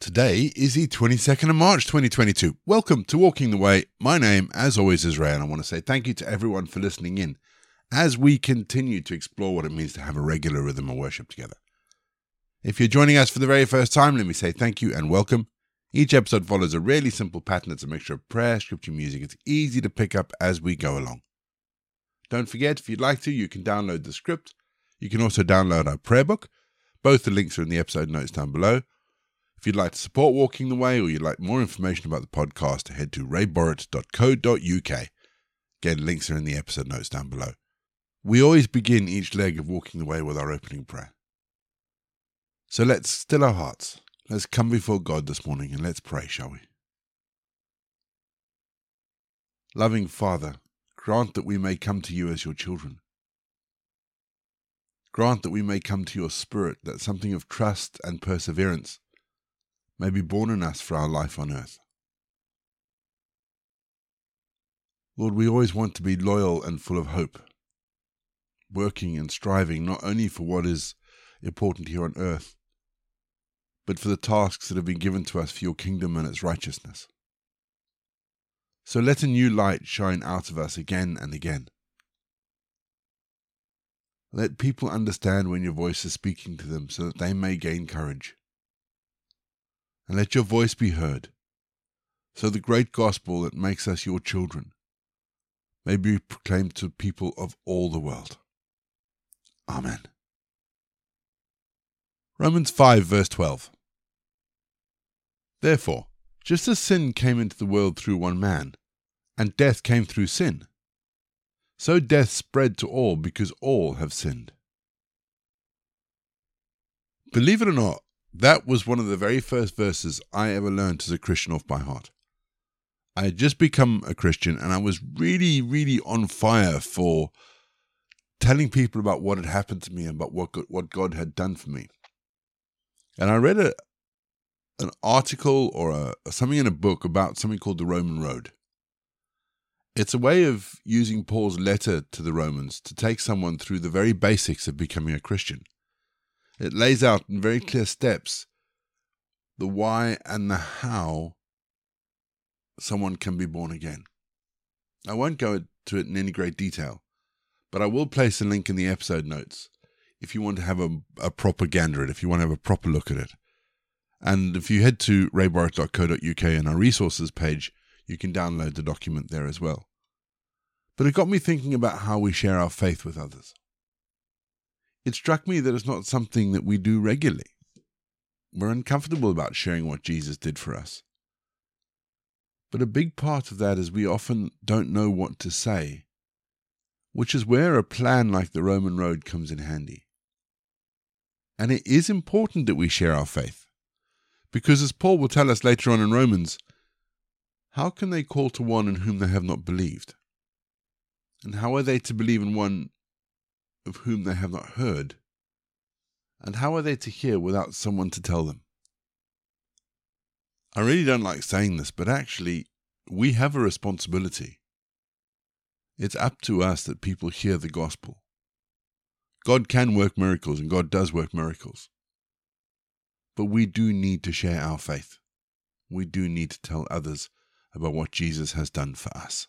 Today is the 22nd of March 2022. Welcome to Walking the Way. My name, as always, is Ray, and I want to say thank you to everyone for listening in as we continue to explore what it means to have a regular rhythm of worship together. If you're joining us for the very first time, let me say thank you and welcome. Each episode follows a really simple pattern. It's a mixture of prayer, scripture, music. It's easy to pick up as we go along. Don't forget, if you'd like to, you can download the script. You can also download our prayer book. Both the links are in the episode notes down below. If you'd like to support Walking the Way or you'd like more information about the podcast, head to rayborrett.co.uk. Again, links are in the episode notes down below. We always begin each leg of Walking the Way with our opening prayer. So let's still our hearts. Let's come before God this morning and let's pray, shall we? Loving Father, grant that we may come to you as your children. Grant that we may come to your Spirit, that something of trust and perseverance may be born in us for our life on earth. Lord, we always want to be loyal and full of hope, working and striving not only for what is important here on earth, but for the tasks that have been given to us for your kingdom and its righteousness. So let a new light shine out of us again and again. Let people understand when your voice is speaking to them so that they may gain courage and let your voice be heard, so the great gospel that makes us your children may be proclaimed to people of all the world. Amen. Romans 5, verse 12. Therefore, just as sin came into the world through one man, and death came through sin, so death spread to all because all have sinned. Believe it or not, that was one of the very first verses I ever learned as a Christian off by heart. I had just become a Christian and I was really, really on fire for telling people about what had happened to me and about what God, what God had done for me. And I read a, an article or a, something in a book about something called the Roman Road. It's a way of using Paul's letter to the Romans to take someone through the very basics of becoming a Christian. It lays out in very clear steps the why and the how someone can be born again. I won't go to it in any great detail, but I will place a link in the episode notes if you want to have a, a proper it, if you want to have a proper look at it. And if you head to rayborrett.co.uk and our resources page, you can download the document there as well. But it got me thinking about how we share our faith with others it struck me that it's not something that we do regularly. We're uncomfortable about sharing what Jesus did for us. But a big part of that is we often don't know what to say, which is where a plan like the Roman road comes in handy. And it is important that we share our faith, because as Paul will tell us later on in Romans, how can they call to one in whom they have not believed? And how are they to believe in one of whom they have not heard? And how are they to hear without someone to tell them? I really don't like saying this, but actually, we have a responsibility. It's up to us that people hear the gospel. God can work miracles, and God does work miracles. But we do need to share our faith. We do need to tell others about what Jesus has done for us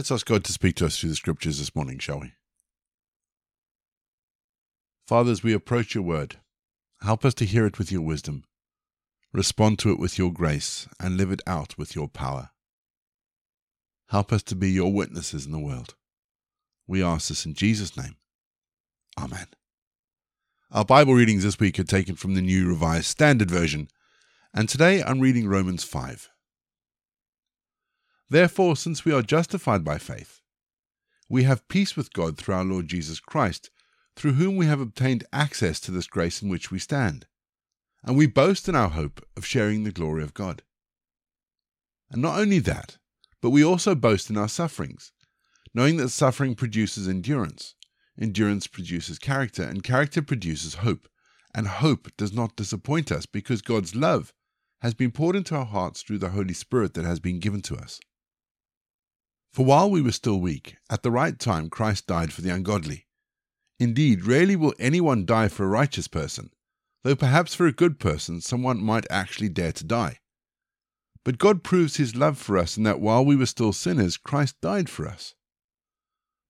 Let's ask God to speak to us through the scriptures this morning, shall we? Father, as we approach your word, help us to hear it with your wisdom, respond to it with your grace, and live it out with your power. Help us to be your witnesses in the world. We ask this in Jesus' name. Amen. Our Bible readings this week are taken from the New Revised Standard Version, and today I'm reading Romans 5. Therefore, since we are justified by faith, we have peace with God through our Lord Jesus Christ, through whom we have obtained access to this grace in which we stand, and we boast in our hope of sharing the glory of God. And not only that, but we also boast in our sufferings, knowing that suffering produces endurance, endurance produces character, and character produces hope, and hope does not disappoint us because God's love has been poured into our hearts through the Holy Spirit that has been given to us. For while we were still weak, at the right time Christ died for the ungodly. Indeed, rarely will anyone die for a righteous person, though perhaps for a good person someone might actually dare to die. But God proves his love for us in that while we were still sinners, Christ died for us.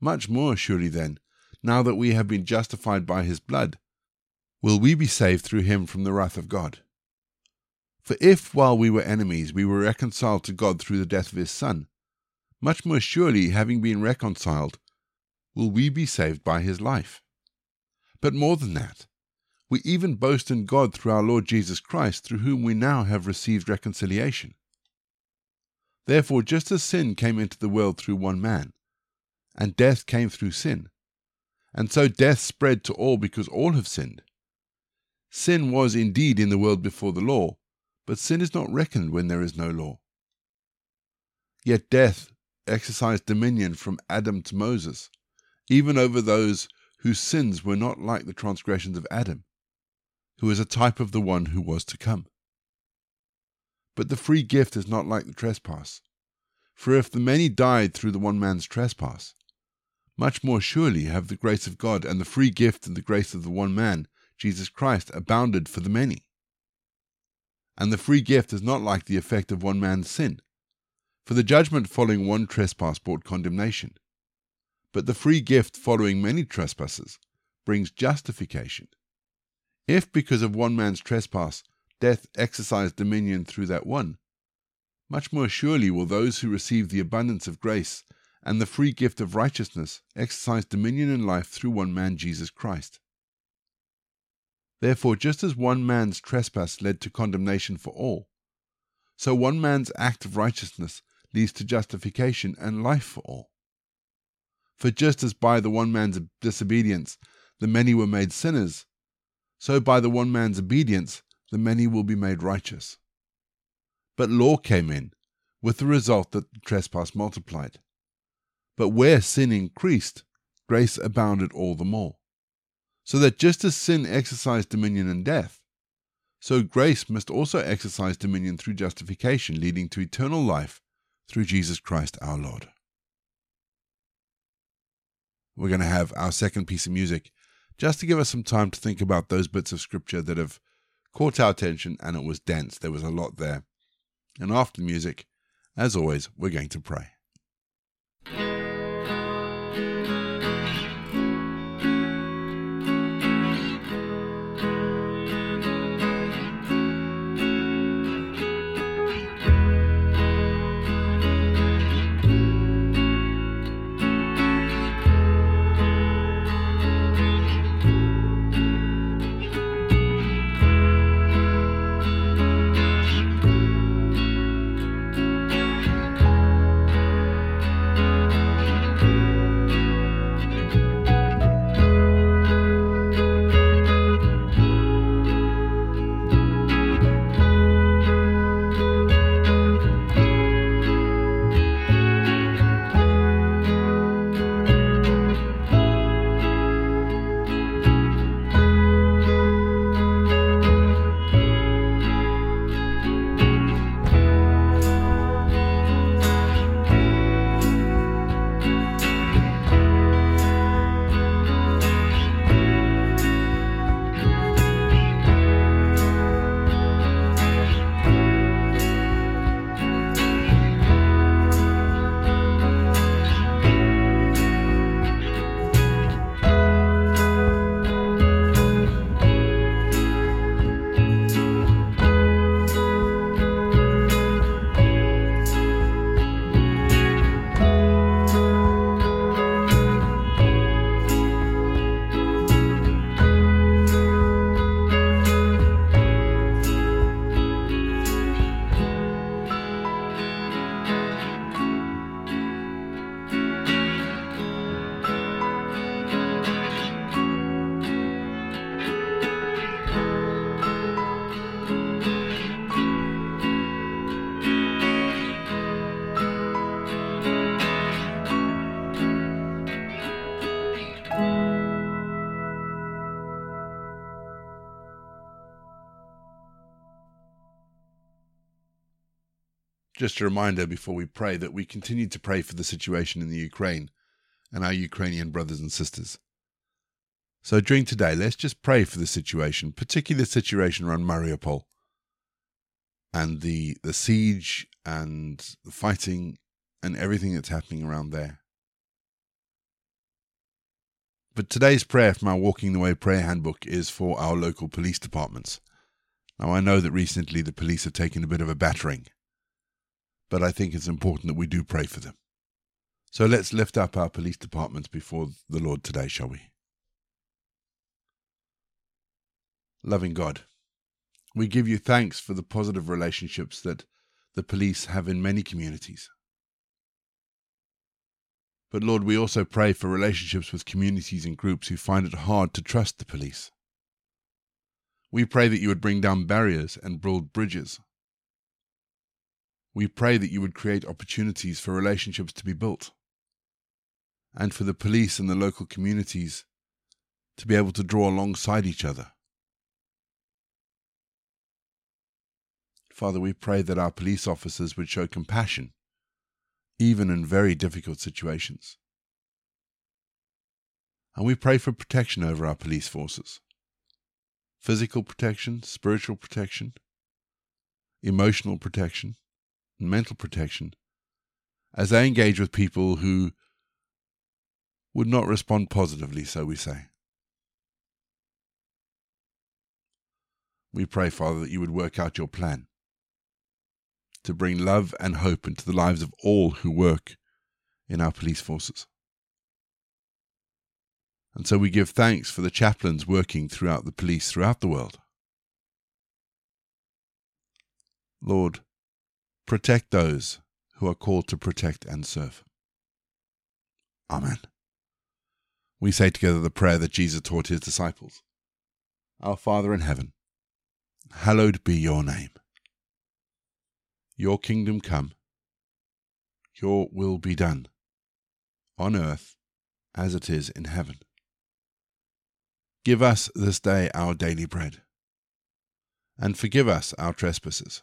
Much more, surely then, now that we have been justified by his blood, will we be saved through him from the wrath of God. For if, while we were enemies, we were reconciled to God through the death of his Son, much more surely, having been reconciled, will we be saved by his life. But more than that, we even boast in God through our Lord Jesus Christ, through whom we now have received reconciliation. Therefore, just as sin came into the world through one man, and death came through sin, and so death spread to all because all have sinned. Sin was indeed in the world before the law, but sin is not reckoned when there is no law. Yet death exercised dominion from Adam to Moses, even over those whose sins were not like the transgressions of Adam, who is a type of the one who was to come. But the free gift is not like the trespass. For if the many died through the one man's trespass, much more surely have the grace of God and the free gift and the grace of the one man, Jesus Christ, abounded for the many. And the free gift is not like the effect of one man's sin. For the judgment following one trespass brought condemnation, but the free gift following many trespasses brings justification. If because of one man's trespass death exercised dominion through that one, much more surely will those who receive the abundance of grace and the free gift of righteousness exercise dominion in life through one man, Jesus Christ. Therefore, just as one man's trespass led to condemnation for all, so one man's act of righteousness leads to justification and life for all. For just as by the one man's disobedience the many were made sinners, so by the one man's obedience the many will be made righteous. But law came in, with the result that the trespass multiplied. But where sin increased, grace abounded all the more. So that just as sin exercised dominion in death, so grace must also exercise dominion through justification, leading to eternal life through Jesus Christ our Lord. We're going to have our second piece of music just to give us some time to think about those bits of scripture that have caught our attention and it was dense. There was a lot there. And after the music, as always, we're going to pray. Just a reminder before we pray that we continue to pray for the situation in the Ukraine and our Ukrainian brothers and sisters. So during today, let's just pray for the situation, particularly the situation around Mariupol and the the siege and the fighting and everything that's happening around there. But today's prayer from our Walking the Way prayer handbook is for our local police departments. Now, I know that recently the police have taken a bit of a battering, but I think it's important that we do pray for them. So let's lift up our police departments before the Lord today, shall we? Loving God, we give you thanks for the positive relationships that the police have in many communities. But Lord, we also pray for relationships with communities and groups who find it hard to trust the police. We pray that you would bring down barriers and build bridges. We pray that you would create opportunities for relationships to be built and for the police and the local communities to be able to draw alongside each other. Father, we pray that our police officers would show compassion even in very difficult situations. And we pray for protection over our police forces physical protection, spiritual protection, emotional protection, and mental protection as they engage with people who would not respond positively, so we say. We pray, Father, that you would work out your plan to bring love and hope into the lives of all who work in our police forces. And so we give thanks for the chaplains working throughout the police throughout the world. Lord, protect those who are called to protect and serve. Amen. We say together the prayer that Jesus taught his disciples Our Father in heaven, hallowed be your name. Your kingdom come, your will be done, on earth as it is in heaven. Give us this day our daily bread, and forgive us our trespasses,